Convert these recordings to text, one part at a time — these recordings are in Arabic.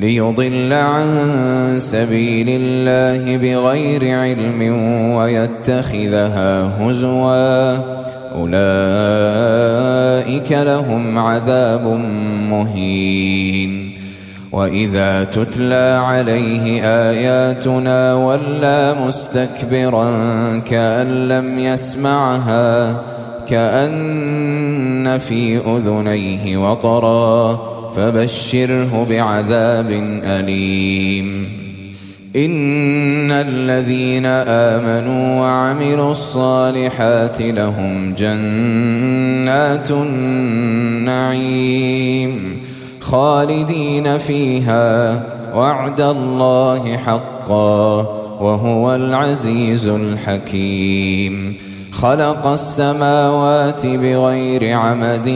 ليضل عن سبيل الله بغير علم ويتخذها هزوا. أولئك لهم عذاب مهين. وإذا تتلى عليه آياتنا ولى مستكبرا كأن لم يسمعها كأن في أذنيه وقرا. فبشره بعذاب أليم. إن الذين آمنوا وعملوا الصالحات لهم جنات النعيم خالدين فيها وعد الله حقا وهو العزيز الحكيم. خلق السماوات بغير عمد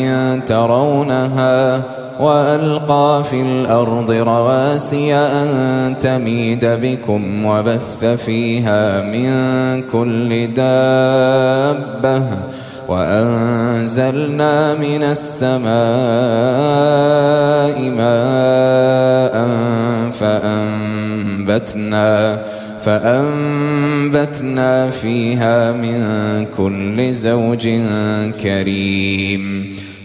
ترونها وألقى في الأرض رواسي أن تميد بكم وبث فيها من كل دابة وأنزلنا من السماء ماء فأنبتنا فأنبتنا فيها من كل زوج كريم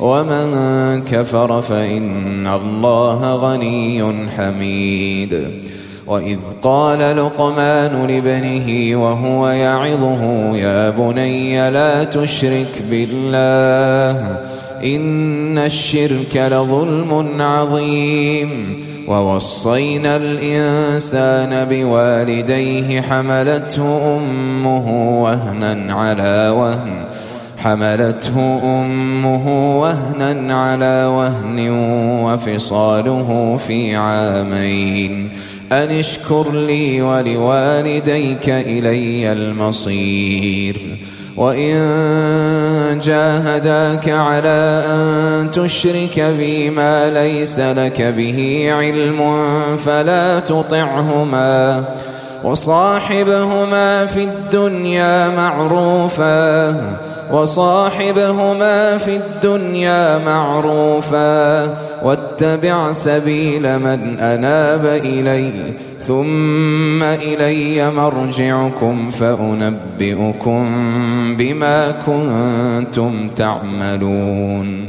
ومن كفر فإن الله غني حميد. وإذ قال لقمان لابنه وهو يعظه يا بني لا تشرك بالله إن الشرك لظلم عظيم. ووصينا الإنسان بوالديه حملته أمه وهنا على وهن. حملته أمه وهنا على وهن وفصاله في عامين. أن اشكر لي ولوالديك إلي المصير. وإن جاهداك على أن تشرك بي ما ليس لك به علم فلا تطعهما. وصاحبهما في الدنيا معروفا. وصاحبهما في الدنيا معروفا واتبع سبيل من أناب إلي ثم إلي مرجعكم فأنبئكم بما كنتم تعملون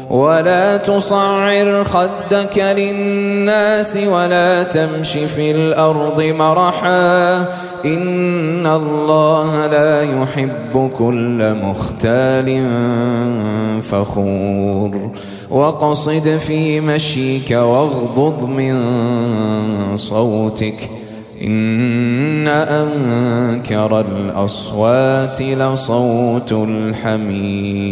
ولا تصعر خدك للناس ولا تمش في الأرض مرحا إن الله لا يحب كل مختال فخور وقصد في مشيك واغضض من صوتك إن أنكر الأصوات لصوت الحمير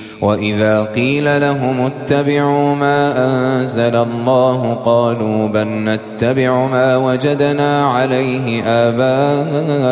وإذا قيل لهم اتبعوا ما أنزل الله قالوا بل نتبع ما وجدنا عليه آباءنا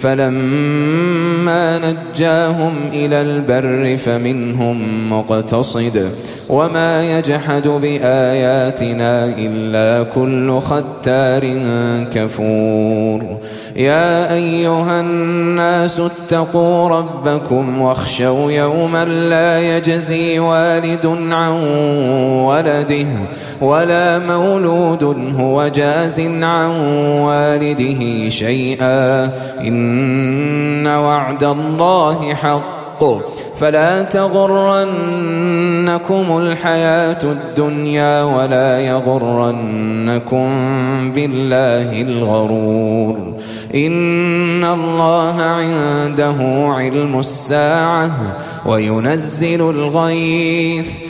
فلما نجاهم إلى البر فمنهم مقتصد وما يجحد بآياتنا إلا كل ختار كفور يا أيها الناس اتقوا ربكم واخشوا يوما لا يجزي والد عن ولده ولا مولود هو جاز عن والده شيئا. إن وعد الله حق. فلا تغرنكم الحياة الدنيا ولا يغرنكم بالله الغرور. إن الله عنده علم الساعة وينزل الغيث